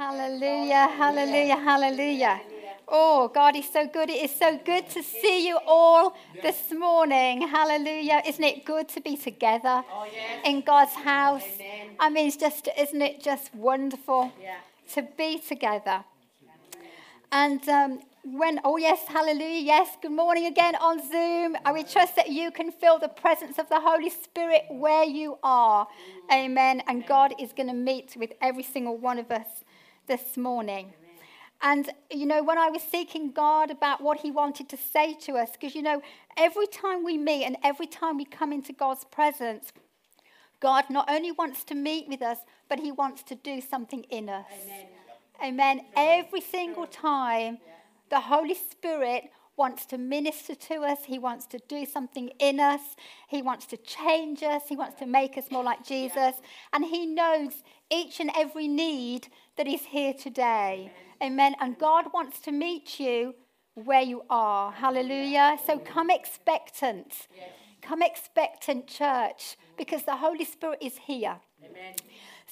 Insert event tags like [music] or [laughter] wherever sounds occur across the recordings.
Hallelujah, hallelujah, hallelujah. Oh, God is so good. It is so good to see you all this morning. Hallelujah. Isn't it good to be together in God's house? I mean, it's just, isn't it just wonderful to be together? And um, when, oh, yes, hallelujah, yes, good morning again on Zoom. I we trust that you can feel the presence of the Holy Spirit where you are. Amen. And God is going to meet with every single one of us this morning. And, you know, when I was seeking God about what He wanted to say to us, because, you know, every time we meet and every time we come into God's presence, God not only wants to meet with us, but He wants to do something in us. Amen. Amen. Every single time, the Holy Spirit wants to minister to us. He wants to do something in us. He wants to change us. He wants to make us more like Jesus. And He knows each and every need that is here today. Amen. And God wants to meet you where you are. Hallelujah. So come expectant. Come expectant, church, because the Holy Spirit is here. Amen.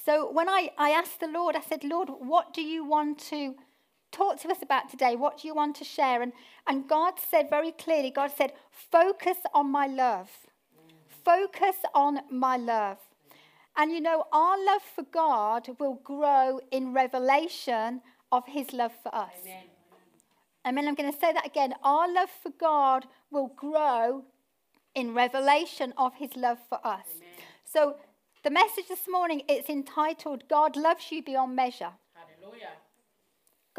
So when I, I asked the Lord, I said, Lord, what do you want to talk to us about today? What do you want to share? And, and God said very clearly, God said, focus on my love. Mm. Focus on my love. And you know, our love for God will grow in revelation of his love for us. Amen. Amen. I'm going to say that again. Our love for God will grow in revelation of his love for us. Amen. So the message this morning it's entitled God loves you beyond measure. Hallelujah.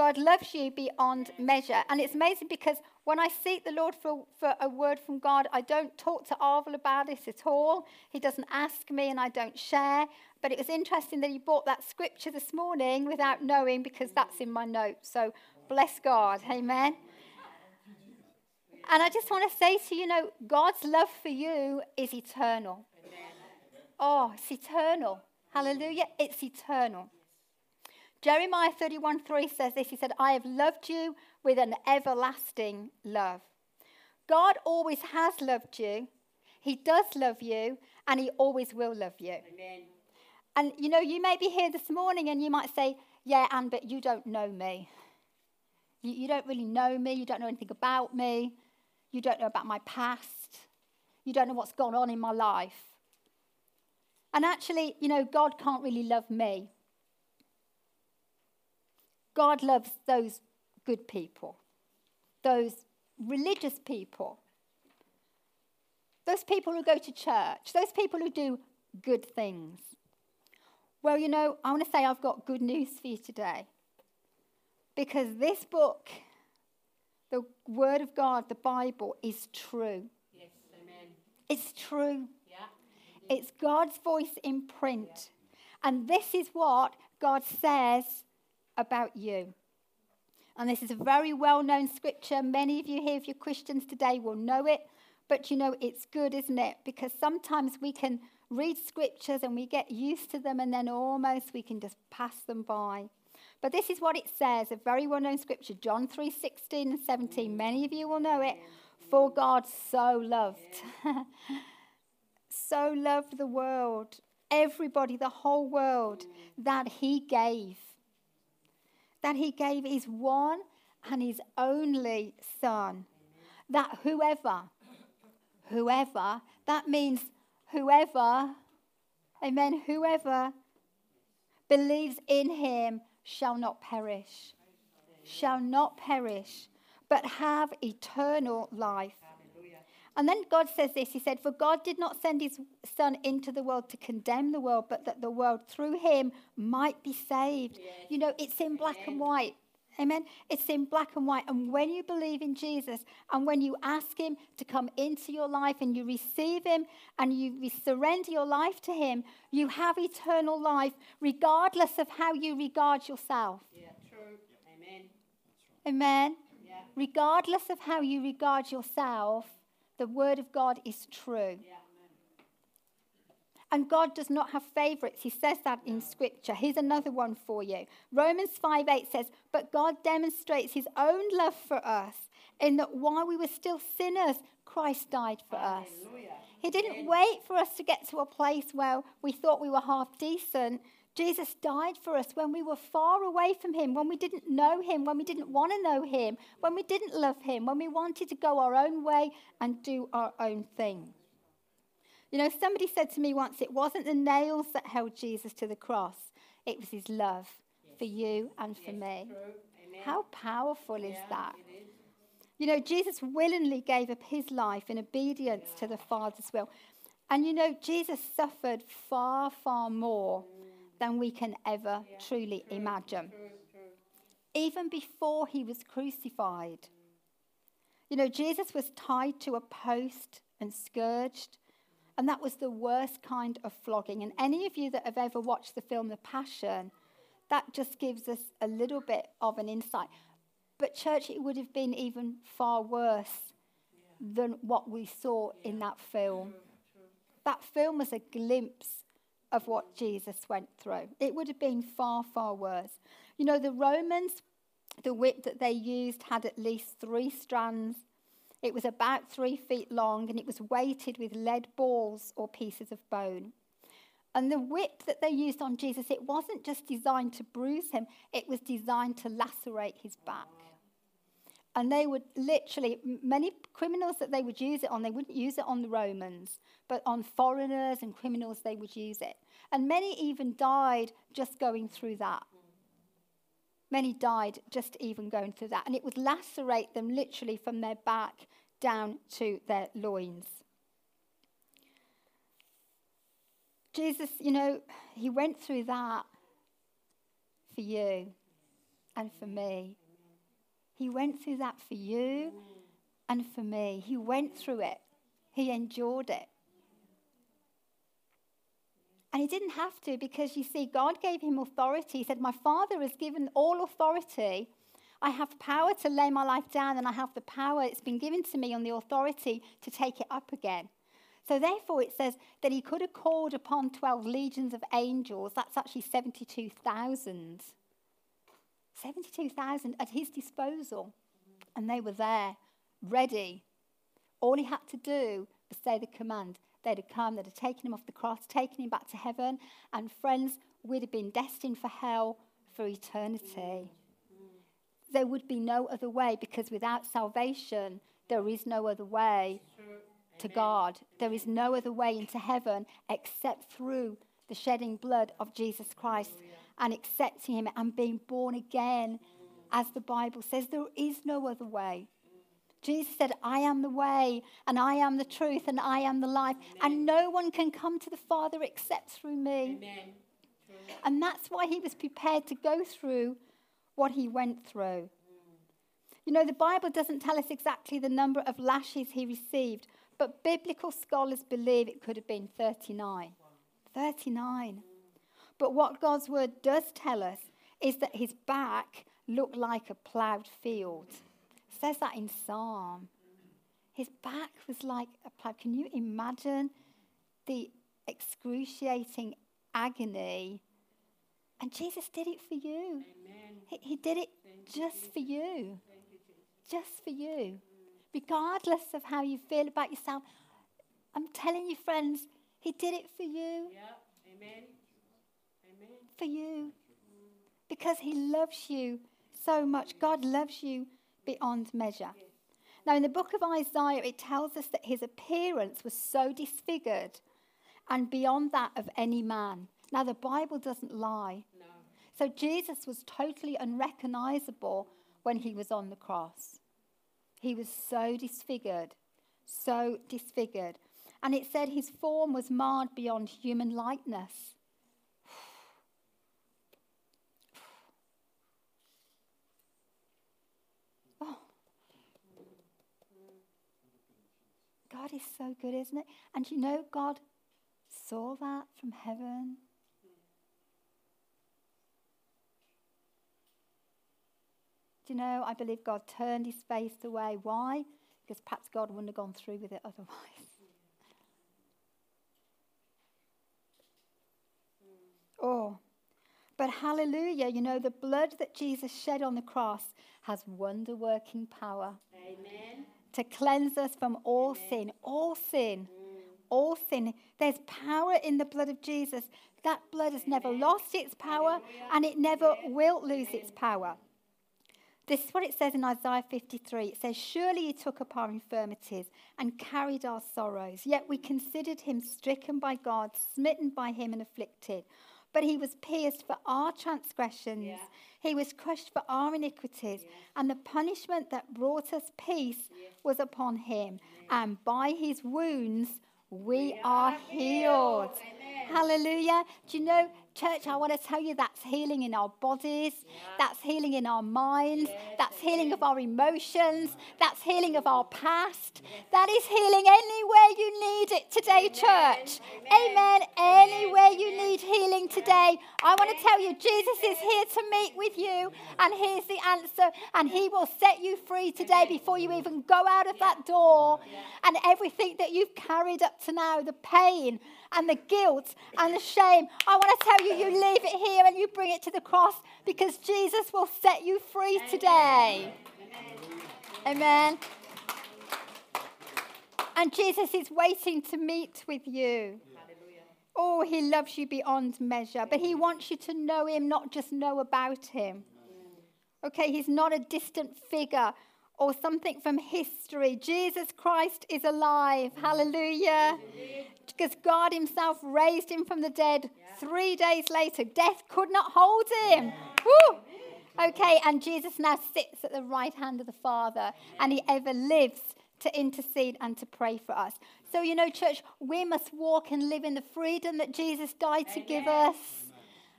God loves you beyond measure. And it's amazing because when I seek the Lord for, for a word from God, I don't talk to Arvel about this at all. He doesn't ask me and I don't share. But it was interesting that he brought that scripture this morning without knowing because that's in my notes. So bless God. Amen. And I just want to say to you, you know, God's love for you is eternal. Oh, it's eternal. Hallelujah. It's eternal. Jeremiah 31 3 says this He said, I have loved you with an everlasting love. God always has loved you. He does love you, and He always will love you. Amen. And you know, you may be here this morning and you might say, Yeah, Anne, but you don't know me. You, you don't really know me. You don't know anything about me. You don't know about my past. You don't know what's gone on in my life. And actually, you know, God can't really love me God loves those good people, those religious people, those people who go to church, those people who do good things. Well, you know, I want to say I've got good news for you today. Because this book, the Word of God, the Bible, is true. Yes, amen. It's true. Yeah. It's God's voice in print. Yeah. And this is what God says about you. And this is a very well known scripture. Many of you here, if you're Christians today, will know it. But you know, it's good, isn't it? Because sometimes we can read scriptures and we get used to them and then almost we can just pass them by. But this is what it says, a very well known scripture, John 3 16 and 17. Many of you will know it. For God so loved, [laughs] so loved the world, everybody, the whole world, that he gave that he gave his one and his only son. That whoever, whoever, that means whoever, amen, whoever believes in him shall not perish, shall not perish, but have eternal life. And then God says this He said, For God did not send his Son into the world to condemn the world, but that the world through him might be saved. Yes. You know, it's in black Amen. and white. Amen. It's in black and white. And when you believe in Jesus and when you ask Him to come into your life and you receive Him and you surrender your life to Him, you have eternal life regardless of how you regard yourself. Yeah, true. Amen. Amen. Yeah. Regardless of how you regard yourself, the word of God is true. Yeah. And God does not have favorites. He says that in scripture. Here's another one for you. Romans 5 8 says, But God demonstrates his own love for us in that while we were still sinners, Christ died for Hallelujah. us. He didn't wait for us to get to a place where we thought we were half decent Jesus died for us when we were far away from Him, when we didn't know Him, when we didn't want to know Him, when we didn't love Him, when we wanted to go our own way and do our own thing. You know, somebody said to me once, it wasn't the nails that held Jesus to the cross, it was His love yes. for you and for yes, me. How powerful is yeah, that? Is. You know, Jesus willingly gave up His life in obedience yeah. to the Father's will. And you know, Jesus suffered far, far more than we can ever yeah, truly true, imagine. True, true. Even before he was crucified. You know, Jesus was tied to a post and scourged, and that was the worst kind of flogging. And any of you that have ever watched the film The Passion, that just gives us a little bit of an insight. But, church, it would have been even far worse yeah. than what we saw yeah. in that film. That film was a glimpse of what Jesus went through. It would have been far, far worse. You know, the Romans, the whip that they used had at least three strands. It was about three feet long and it was weighted with lead balls or pieces of bone. And the whip that they used on Jesus, it wasn't just designed to bruise him, it was designed to lacerate his back. And they would literally, many criminals that they would use it on, they wouldn't use it on the Romans, but on foreigners and criminals, they would use it. And many even died just going through that. Many died just even going through that. And it would lacerate them literally from their back down to their loins. Jesus, you know, he went through that for you and for me. He went through that for you and for me. He went through it, He endured it. And he didn't have to because you see, God gave him authority. He said, My Father has given all authority. I have power to lay my life down, and I have the power, it's been given to me on the authority to take it up again. So, therefore, it says that he could have called upon 12 legions of angels. That's actually 72,000. 72,000 at his disposal. And they were there, ready. All he had to do was say the command. They'd have come, they'd have taken him off the cross, taken him back to heaven, and friends, we'd have been destined for hell for eternity. There would be no other way because without salvation, there is no other way to God. There is no other way into heaven except through the shedding blood of Jesus Christ and accepting Him and being born again. As the Bible says, there is no other way. Jesus said, I am the way, and I am the truth, and I am the life, Amen. and no one can come to the Father except through me. Amen. And that's why he was prepared to go through what he went through. You know, the Bible doesn't tell us exactly the number of lashes he received, but biblical scholars believe it could have been 39. 39. But what God's word does tell us is that his back looked like a ploughed field. Says that in Psalm. His back was like a plough. Can you imagine the excruciating agony? And Jesus did it for you. He, he, did it just for you. just for you. Regardless of how you feel about yourself. I'm telling you, friends, he did it for you. Yeah. Amen for you because He loves you so much. God loves you beyond measure. Now, in the book of Isaiah, it tells us that his appearance was so disfigured and beyond that of any man. Now, the Bible doesn't lie. No. So, Jesus was totally unrecognizable when he was on the cross. He was so disfigured, so disfigured. And it said his form was marred beyond human likeness. God is so good, isn't it? And you know, God saw that from heaven. Do you know, I believe God turned his face away. Why? Because perhaps God wouldn't have gone through with it otherwise. [laughs] Oh, but hallelujah, you know, the blood that Jesus shed on the cross has wonder working power. Amen to cleanse us from all sin, all sin, all sin. There's power in the blood of Jesus That blood has never lost its power and it never will lose its power. This is what it says in Isaiah 53. It says, Surely he took up our infirmities and carried our sorrows, yet we considered him stricken by God, smitten by him, and afflicted. But he was pierced for our transgressions, yeah. he was crushed for our iniquities, yes. and the punishment that brought us peace yes. was upon him. And by his wounds we, we are, are, healed. healed. Hallelujah. Do you know Church, I want to tell you that's healing in our bodies, yeah. that's healing in our minds, that's healing of our emotions, that's healing of our past. That is healing anywhere you need it today, church. Amen. Anywhere you need healing today. I want to tell you, Jesus is here to meet with you, and here's the answer, and He will set you free today before you even go out of that door. And everything that you've carried up to now, the pain and the guilt and the shame, I want to tell you, you leave it here and you bring it to the cross because Jesus will set you free today. Amen. And Jesus is waiting to meet with you. Oh, he loves you beyond measure, but he wants you to know him, not just know about him. Okay, he's not a distant figure or something from history. Jesus Christ is alive. Hallelujah. Because God Himself raised Him from the dead three days later. Death could not hold Him. Woo! Okay, and Jesus now sits at the right hand of the Father and He ever lives to intercede and to pray for us. So, you know, church, we must walk and live in the freedom that Jesus died to give us.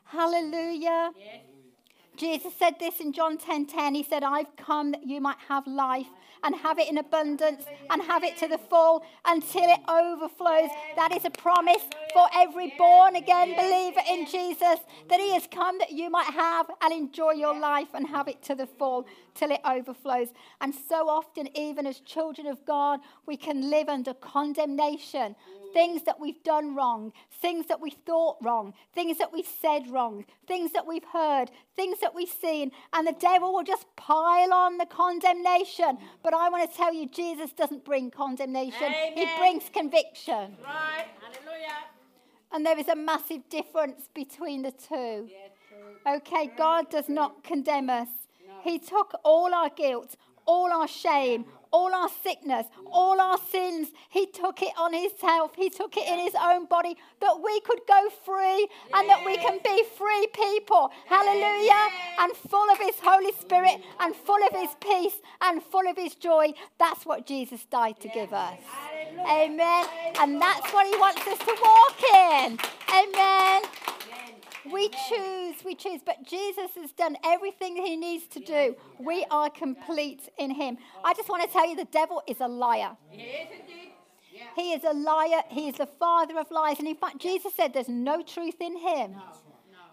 Hallelujah. Jesus said this in John 10:10. 10, 10. He said, "I've come that you might have life and have it in abundance and have it to the full until it overflows." That is a promise for every born again believer in Jesus that he has come that you might have and enjoy your life and have it to the full till it overflows. And so often even as children of God, we can live under condemnation things that we've done wrong, things that we've thought wrong, things that we've said wrong, things that we've heard, things that we've seen, and the devil will just pile on the condemnation. But I want to tell you, Jesus doesn't bring condemnation, Amen. he brings conviction. Right, hallelujah. And there is a massive difference between the two. Okay, God does not condemn us. He took all our guilt, all our shame, all our sickness, all our sins. He took it on himself. He took it in his own body that we could go free and that we can be free people. Hallelujah. And full of his Holy Spirit and full of his peace and full of his joy. That's what Jesus died to give us. Amen. And that's what he wants us to walk in. Amen. We choose, we choose. But Jesus has done everything he needs to do. We are complete in him. I just want to tell you the devil is a liar. He is a liar. He is the father of lies. And in fact, Jesus said there's no truth in him.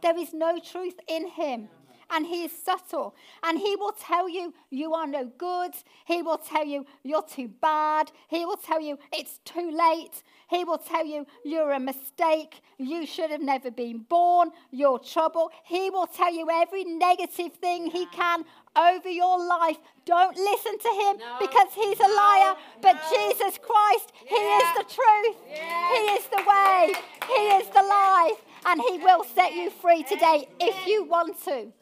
There is no truth in him and he is subtle. And he will tell you you are no good. He will tell you you're too bad. He will tell you it's too late. He will tell you you're a mistake. You should have never been born. You're trouble. He will tell you every negative thing he can over your life. Don't listen to him no, because he's a liar. But no. Jesus Christ, yeah. he is the truth. Yeah. He is the way. He is the life. And he will set you free today if you want to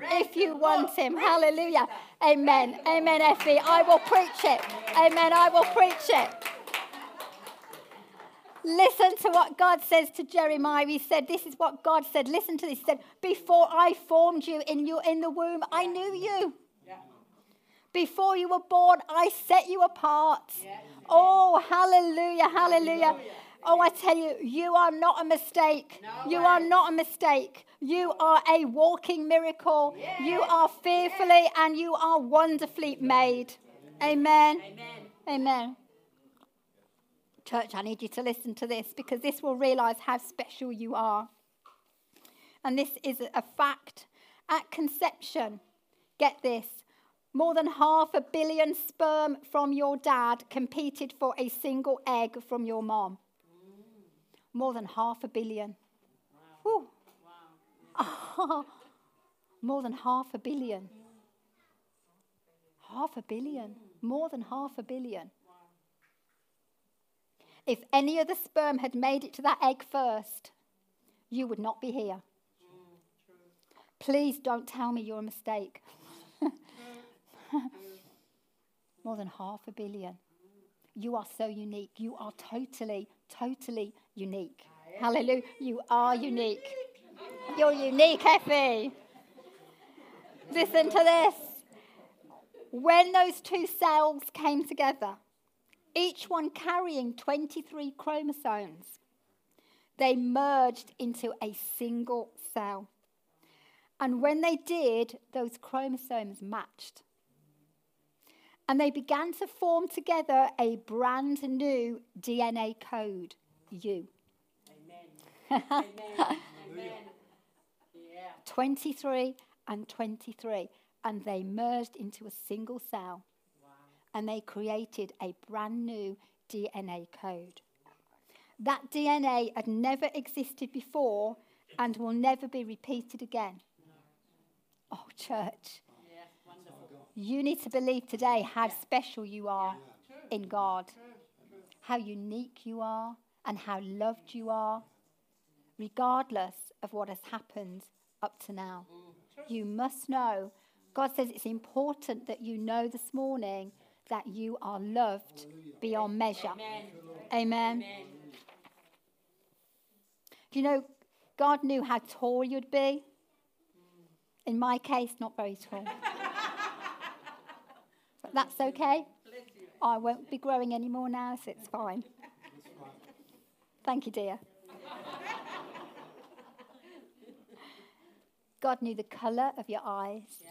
if you want him. Hallelujah. Amen. Amen, Effie. I will preach it. Amen. I will preach it. Listen to what God says to Jeremiah. He said, This is what God said. Listen to this. He said, Before I formed you in, your, in the womb, I knew you. Before you were born, I set you apart. Oh, hallelujah, hallelujah. Oh, I tell you, you are not a mistake. No you way. are not a mistake. You are a walking miracle. Yeah. You are fearfully yeah. and you are wonderfully made. Amen. Amen. Amen. Church, I need you to listen to this because this will realize how special you are. And this is a fact. At conception, get this more than half a billion sperm from your dad competed for a single egg from your mom. More than half a billion. Wow. Wow. [laughs] More than half a billion. Half a billion. More than half a billion. If any of the sperm had made it to that egg first, you would not be here. Please don't tell me you're a mistake. [laughs] More than half a billion. You are so unique. You are totally, totally unique. Hallelujah. You are unique. You're unique, Effie. Listen to this. When those two cells came together, each one carrying 23 chromosomes, they merged into a single cell. And when they did, those chromosomes matched. And they began to form together a brand new DNA code, you. Amen. Amen. Amen. Yeah. 23 and 23. And they merged into a single cell. Wow. And they created a brand new DNA code. That DNA had never existed before and will never be repeated again. Oh, church. You need to believe today how special you are in God, how unique you are, and how loved you are, regardless of what has happened up to now. You must know. God says it's important that you know this morning that you are loved beyond measure. Amen. Amen. Amen. Do you know, God knew how tall you'd be. In my case, not very tall. That's okay. I won't be growing anymore now, so it's fine. Thank you, dear. God knew the colour of your eyes, Yeah.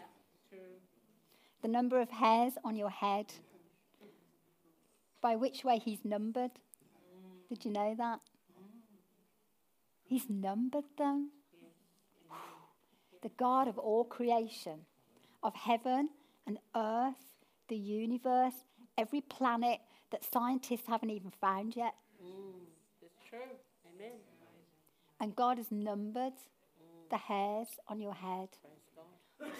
The number of hairs on your head, by which way He's numbered. Did you know that? He's numbered them. The God of all creation, of heaven and earth, the universe, every planet that scientists haven't even found yet. Mm. It's true. Amen. And God has numbered the hairs on your head.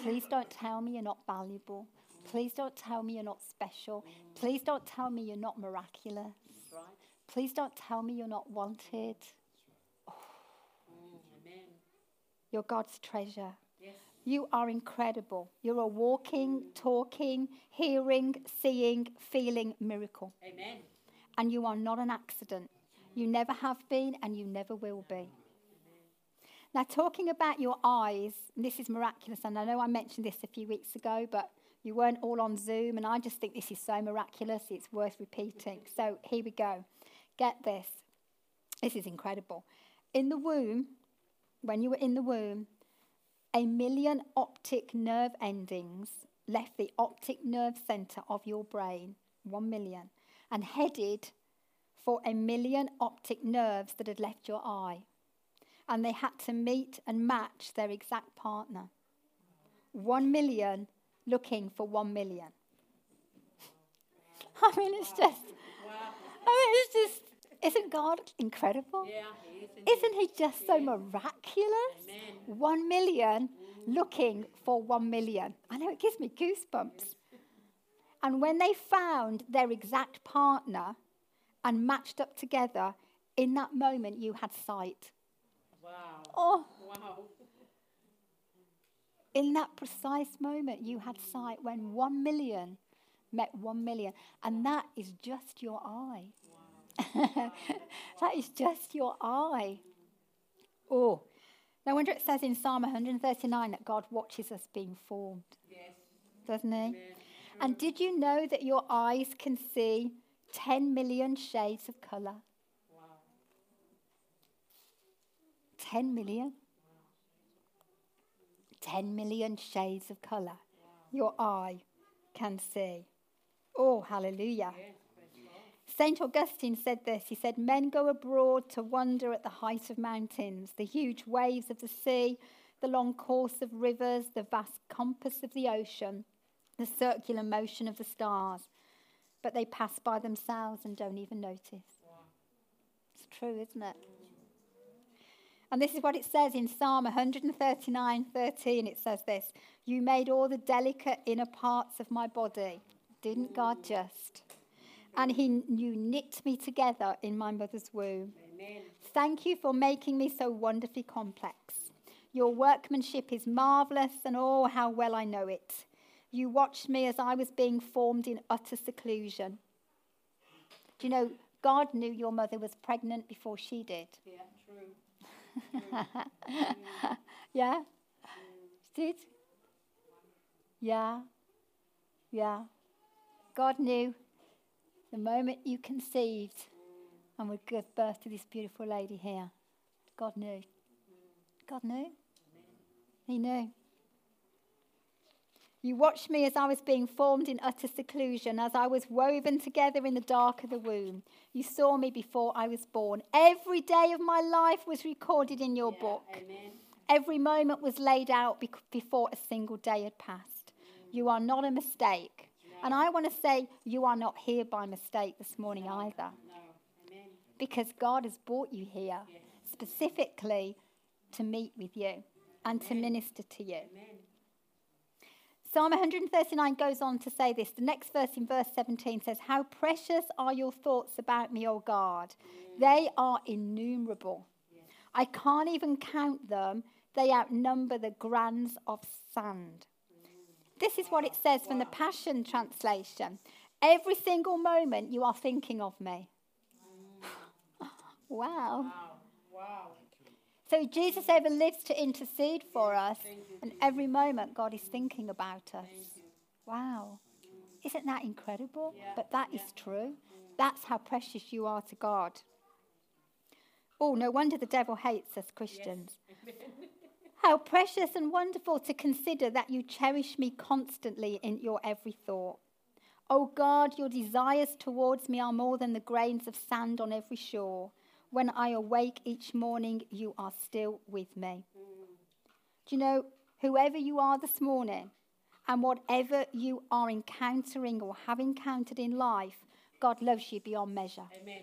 Please don't tell me you're not valuable. Please don't tell me you're not special. Please don't tell me you're not miraculous. Right. Please don't tell me you're not wanted. Mm. Amen. You're God's treasure. You are incredible. You're a walking, talking, hearing, seeing, feeling miracle. Amen. And you are not an accident. You never have been and you never will be. Now, talking about your eyes, this is miraculous, and I know I mentioned this a few weeks ago, but you weren't all on Zoom, and I just think this is so miraculous, it's worth repeating. So here we go. Get this. This is incredible. In the womb, when you were in the womb, a million optic nerve endings left the optic nerve center of your brain, one million, and headed for a million optic nerves that had left your eye. And they had to meet and match their exact partner. One million looking for one million. [laughs] I mean, it's just, I mean, it's just, isn't God incredible? Yeah. He is indeed. Isn't he just so miraculous? Amen. One million looking for one million. I know it gives me goosebumps. And when they found their exact partner and matched up together, in that moment you had sight. Wow. Oh, Wow. in that precise moment you had sight when one million met one million. And that is just your eye. [laughs] that is just your eye. Oh, no wonder it says in Psalm 139 that God watches us being formed, Yes. doesn't He? Amen. And did you know that your eyes can see 10 million shades of colour? Wow. 10 million? 10 million shades of colour your eye can see. Oh, hallelujah. Yes. St. Augustine said this. He said, Men go abroad to wonder at the height of mountains, the huge waves of the sea, the long course of rivers, the vast compass of the ocean, the circular motion of the stars. But they pass by themselves and don't even notice. It's true, isn't it? And this is what it says in Psalm 139 13. It says this You made all the delicate inner parts of my body. Didn't God just? And he you knit me together in my mother's womb. Amen. Thank you for making me so wonderfully complex. Your workmanship is marvelous, and oh, how well I know it. You watched me as I was being formed in utter seclusion. Do you know, God knew your mother was pregnant before she did. Yeah, true. [laughs] yeah? Did? Yeah. Yeah. God knew the moment you conceived and would give birth to this beautiful lady here. God knew. God knew. He knew. You watched me as I was being formed in utter seclusion, as I was woven together in the dark of the womb. You saw me before I was born. Every day of my life was recorded in your Yeah, book. Amen. Every moment was laid out before a single day had passed. You are not a mistake. And I want to say, you are not here by mistake this morning either, No. Amen. because God has brought you here Yes. specifically to meet with you and to minister to you. Amen. Psalm 139 goes on to say this. The next verse in verse 17 says, How precious are your thoughts about me, O God. They are innumerable. I can't even count them. They outnumber the grains of sand. This is what it says from the Passion Translation. Every single moment you are thinking of me. wow. [laughs] Wow. Wow. So Jesus ever lives to intercede for us, and every moment God is thinking about us. Wow. Isn't that incredible? Yeah, But that is true. That's how precious you are to God. Oh, no wonder the devil hates us Christians. [laughs] How precious and wonderful to consider that you cherish me constantly in your every thought. Oh God, your desires towards me are more than the grains of sand on every shore. When I awake each morning, you are still with me. Do you know, whoever you are this morning, and whatever you are encountering or have encountered in life, God loves you beyond measure. Amen.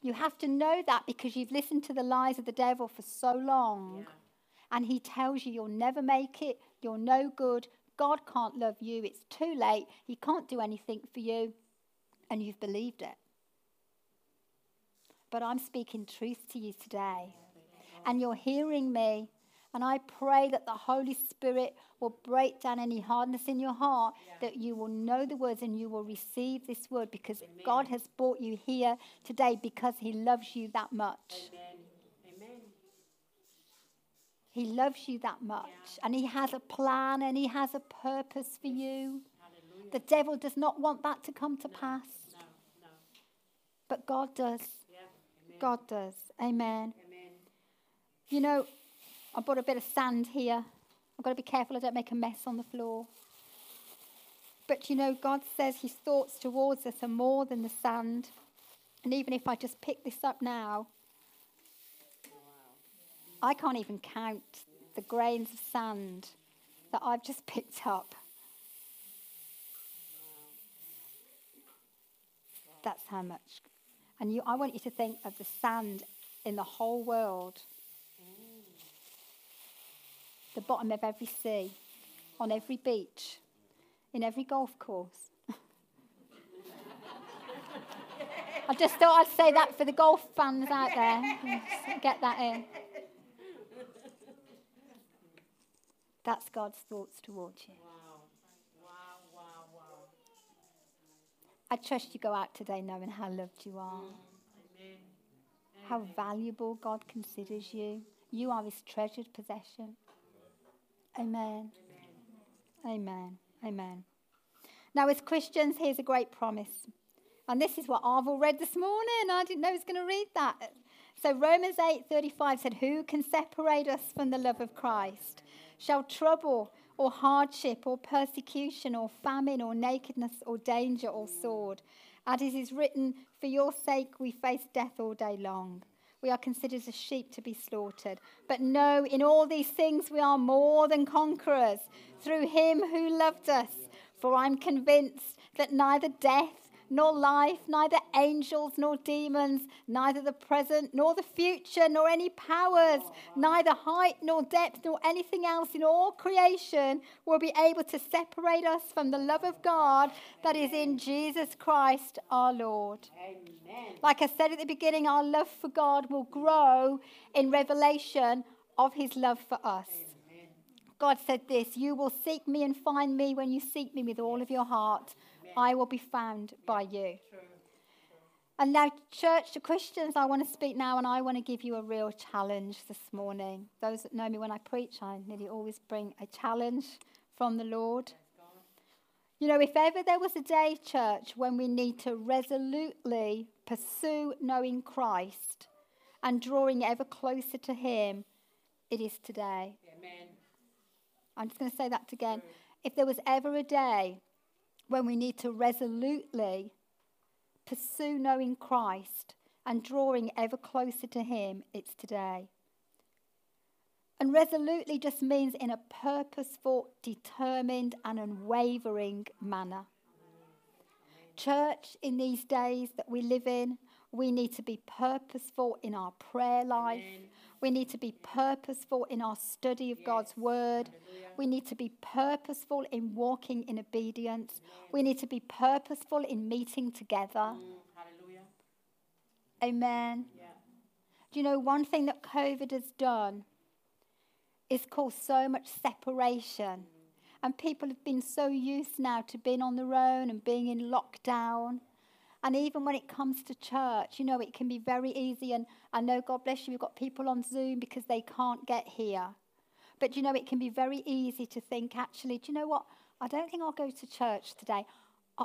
You have to know that because you've listened to the lies of the devil for so long. Yeah. And he tells you you'll never make it, you're no good, God can't love you, it's too late, he can't do anything for you, and you've believed it. But I'm speaking truth to you today, and you're hearing me. And I pray that the Holy Spirit will break down any hardness in your heart, that you will know the words and you will receive this word because God has brought you here today because He loves you that much. Amen. Amen. He loves you that much. And He has a plan and He has a purpose for you. Hallelujah. The devil does not want that to come to pass, No. No. but God does. Yeah. God does. Amen. Amen. You know, I brought a bit of sand here. I've got to be careful I don't make a mess on the floor. But you know, God says His thoughts towards us are more than the sand. And even if I just pick this up now, I can't even count the grains of sand that I've just picked up. That's how much. And you, I want you to think of the sand in the whole world the bottom of every sea, on every beach, in every golf course. I just thought I'd say that for the golf fans out there. Get that in. That's God's thoughts towards you. I trust you go out today knowing how loved you are, Amen. how valuable God considers you. You are his treasured possession. Amen. Amen. Amen. Now, as Christians, here's a great promise. And this is what Arvel read this morning. I didn't know he was going to read that. So Romans 8:35 said, "Who can separate us from the love of Christ? Shall trouble or hardship or persecution or famine or nakedness or danger or sword? As it is written, for your sake we face death all day long. We are considered as sheep to be slaughtered. But no, in all these things we are more than conquerors through him who loved us. For I'm convinced that neither death nor life, neither angels nor demons, neither the present nor the future, nor any powers, neither height nor depth, nor anything else in all creation will be able to separate us from the love of God that is in Jesus Christ our Lord. Amen. Like I said at the beginning, our love for God will grow in revelation of his love for us. God said this You will seek me and find me when you seek me with all of your heart. I will be found by you. And now, church to Christians, I want to speak now and I want to give you a real challenge this morning. Those that know me when I preach, I nearly always bring a challenge from the Lord. You know, if ever there was a day, church, when we need to resolutely pursue knowing Christ and drawing ever closer to Him, it is today. Amen. I'm just going to say that again. If there was ever a day when we need to resolutely pursue knowing Christ and drawing ever closer to Him, it's today. And resolutely just means in a purposeful, determined, and unwavering manner. Church, in these days that we live in, we need to be purposeful in our prayer life. We need to be purposeful in our study of God's word. We need to be purposeful in walking in obedience. We need to be purposeful in meeting together. Mm, Hallelujah. Amen. Yeah. Do you know one thing that COVID has done is caused so much separation. And people have been so used now to being on their own and being in lockdown. And even when it comes to church, you know, it can be very easy. And I know, God bless you, we've got people on Zoom because they can't get here. But you know, it can be very easy to think, actually, do you know what? I don't think I'll go to church today.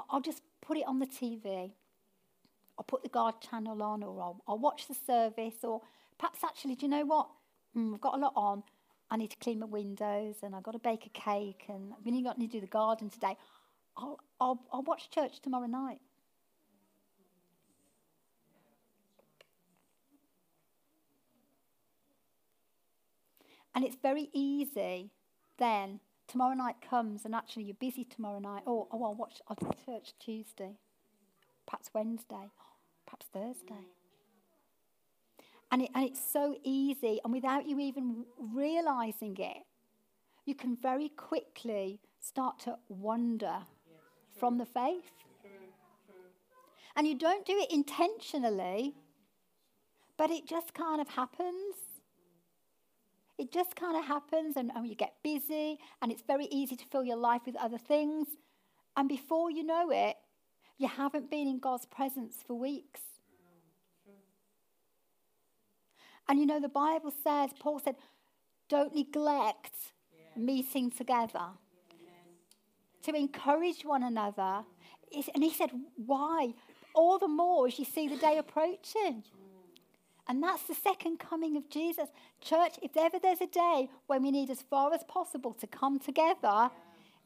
I'll, just put it on the TV. I'll put the God channel on, or I'll, I'll watch the service, or perhaps actually, do you know what? Mm, I've got a lot on. I need to clean my windows, and I've got to bake a cake, and I've really got to do the garden today. I'll, I'll, I'll watch church tomorrow night. And it's very easy then. Tomorrow night comes, and actually you're busy tomorrow night. Oh, oh I'll watch. I'll do church Tuesday, perhaps Wednesday, perhaps Thursday. And, it, and it's so easy, and without you even realizing it, you can very quickly start to wander from the faith. And you don't do it intentionally, but it just kind of happens. It just kind of happens, and, and you get busy, and it's very easy to fill your life with other things. And before you know it, you haven't been in God's presence for weeks. And you know, the Bible says, Paul said, don't neglect meeting together to encourage one another. And he said, why? All the more as you see the day approaching. And that's the second coming of Jesus. Church, if ever there's a day when we need as far as possible to come together,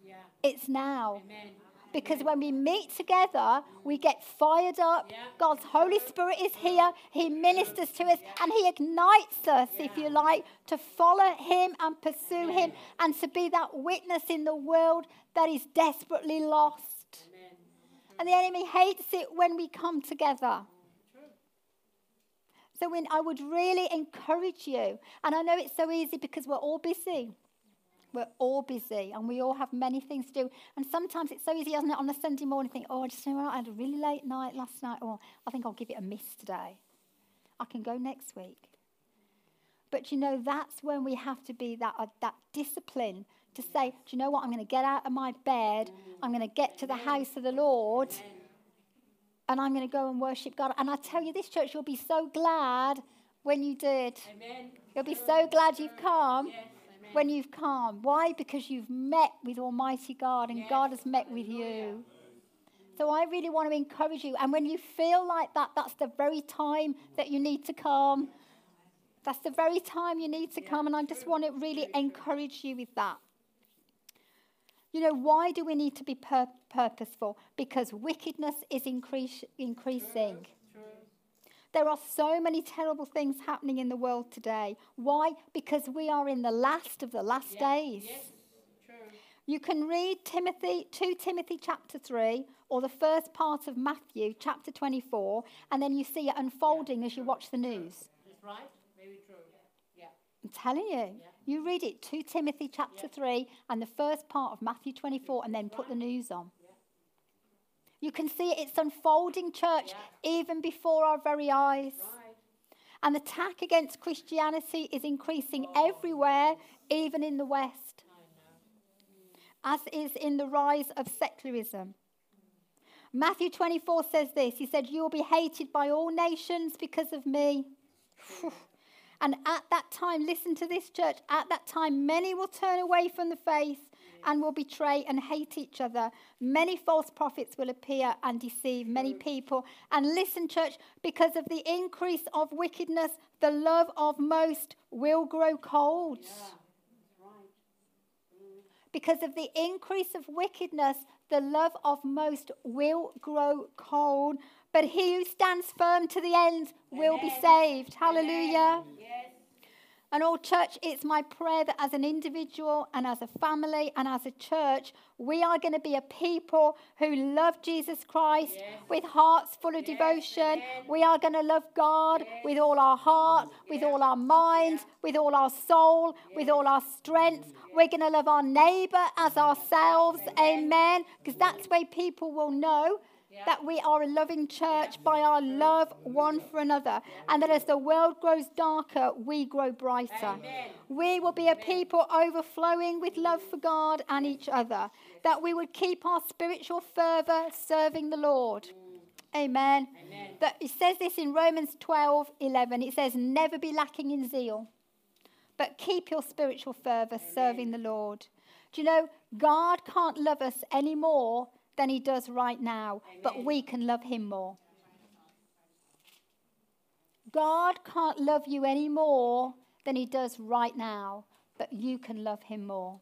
Yeah. it's now. Amen. Because when we meet together, we get fired up. Yeah. God's Holy Spirit is here. He ministers to us and He ignites us, if you like, to follow Him and pursue Him and to be that witness in the world that is desperately lost. Amen. And the enemy hates it when we come together. So when I would really encourage you, and I know it's so easy because we're all busy. We're all busy and we all have many things to do. And sometimes it's so easy, isn't it, on a Sunday morning, think, oh, I just you know what, I had a really late night last night, or I think I'll give it a miss today. I can go next week. But you know, that's when we have to be that, uh, that discipline to say, do you know what, I'm going to get out of my bed, I'm going to get to the house of the Lord, and I'm going to go and worship God. And I tell you, this church, you'll be so glad when you did. Amen. You'll be so glad you've come Yes. When you've come. Why? Because you've met with Almighty God and Yes. God has met with you. So I really want to encourage you. And when you feel like that, that's the very time that you need to come. That's the very time you need to come. And I just want to really encourage you with that. You know, why do we need to be pur- purposeful? Because wickedness is increase- increasing. There are so many terrible things happening in the world today. Why? Because we are in the last of the last days. Yes. You can read Timothy, 2 Timothy chapter 3 or the first part of Matthew chapter 24, and then you see it unfolding as you watch the news. That's right. Very true. Yeah. I'm telling you. You read it 2 Timothy chapter 3 and the first part of Matthew 24, and then put the news on. You can see it, it's unfolding, church, even before our very eyes. Right. And the attack against Christianity is increasing everywhere, even in the West, as is in the rise of secularism. Matthew 24 says this He said, You will be hated by all nations because of me. And at that time, listen to this, church, at that time, many will turn away from the faith and will betray and hate each other. Many false prophets will appear and deceive many people. And listen, church, because of the increase of wickedness, the love of most will grow cold. Yeah. Right. Mm. Because of the increase of wickedness, the love of most will grow cold. But he who stands firm to the end will be saved. Hallelujah. Yes. And all church, it's my prayer that as an individual and as a family and as a church, we are going to be a people who love Jesus Christ Yes. with hearts full of Yes, devotion. amen. We are going to love God Yes. with all our heart, with all our minds, with all our soul, with all our strength. We're going to love our neighbor as ourselves. Amen. Because that's way people will know. That we are a loving church by our love one for another. And that as the world grows darker, we grow brighter. Amen. We will be a people overflowing with love for God and each other. That we would keep our spiritual fervor serving the Lord. Mm. Amen. Amen. That it says this in Romans 12 11. It says, Never be lacking in zeal, but keep your spiritual fervor serving the Lord. Do you know, God can't love us any more than he does right now, but we can love him more. God can't love you any more than he does right now, but you can love him more.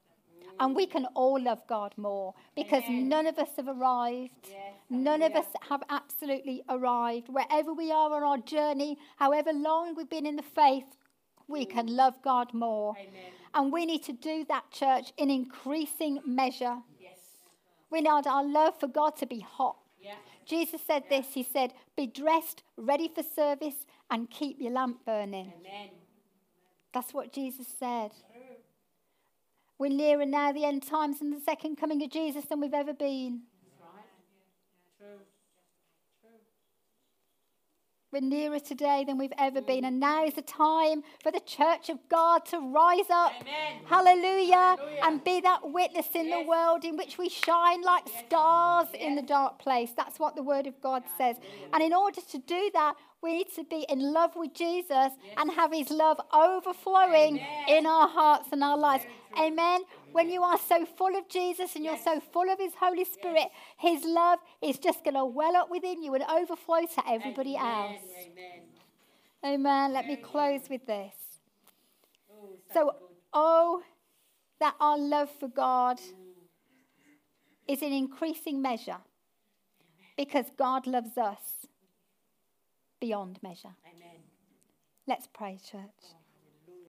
And we can all love God more because Amen. none of us have arrived. Yes. None of us have absolutely arrived. Wherever we are on our journey, however long we've been in the faith, we mm. can love God more. Amen. And we need to do that, church, in increasing measure. We need our love for God to be hot. Yeah. Jesus said this He said, Be dressed, ready for service, and keep your lamp burning. Amen. That's what Jesus said. True. We're nearer now the end times and the second coming of Jesus than we've ever been. That's right. True. True. We're nearer today than we've ever mm. been. And now is the time for the church of God to rise up. Amen. Hallelujah. Hallelujah. And be that witness in the world in which we shine like stars in the dark place. That's what the word of God says. And in order to do that, we need to be in love with Jesus and have his love overflowing Amen. in our hearts and our lives. Amen. When you are so full of Jesus and you're Yes. so full of his Holy Spirit, his love is just going to well up within you and overflow to everybody Amen. else. Amen. Amen. Let me close with this. Oh, So, good. oh, that our love for God mm. is in increasing measure because God loves us beyond measure. Amen. Let's pray, church. Oh.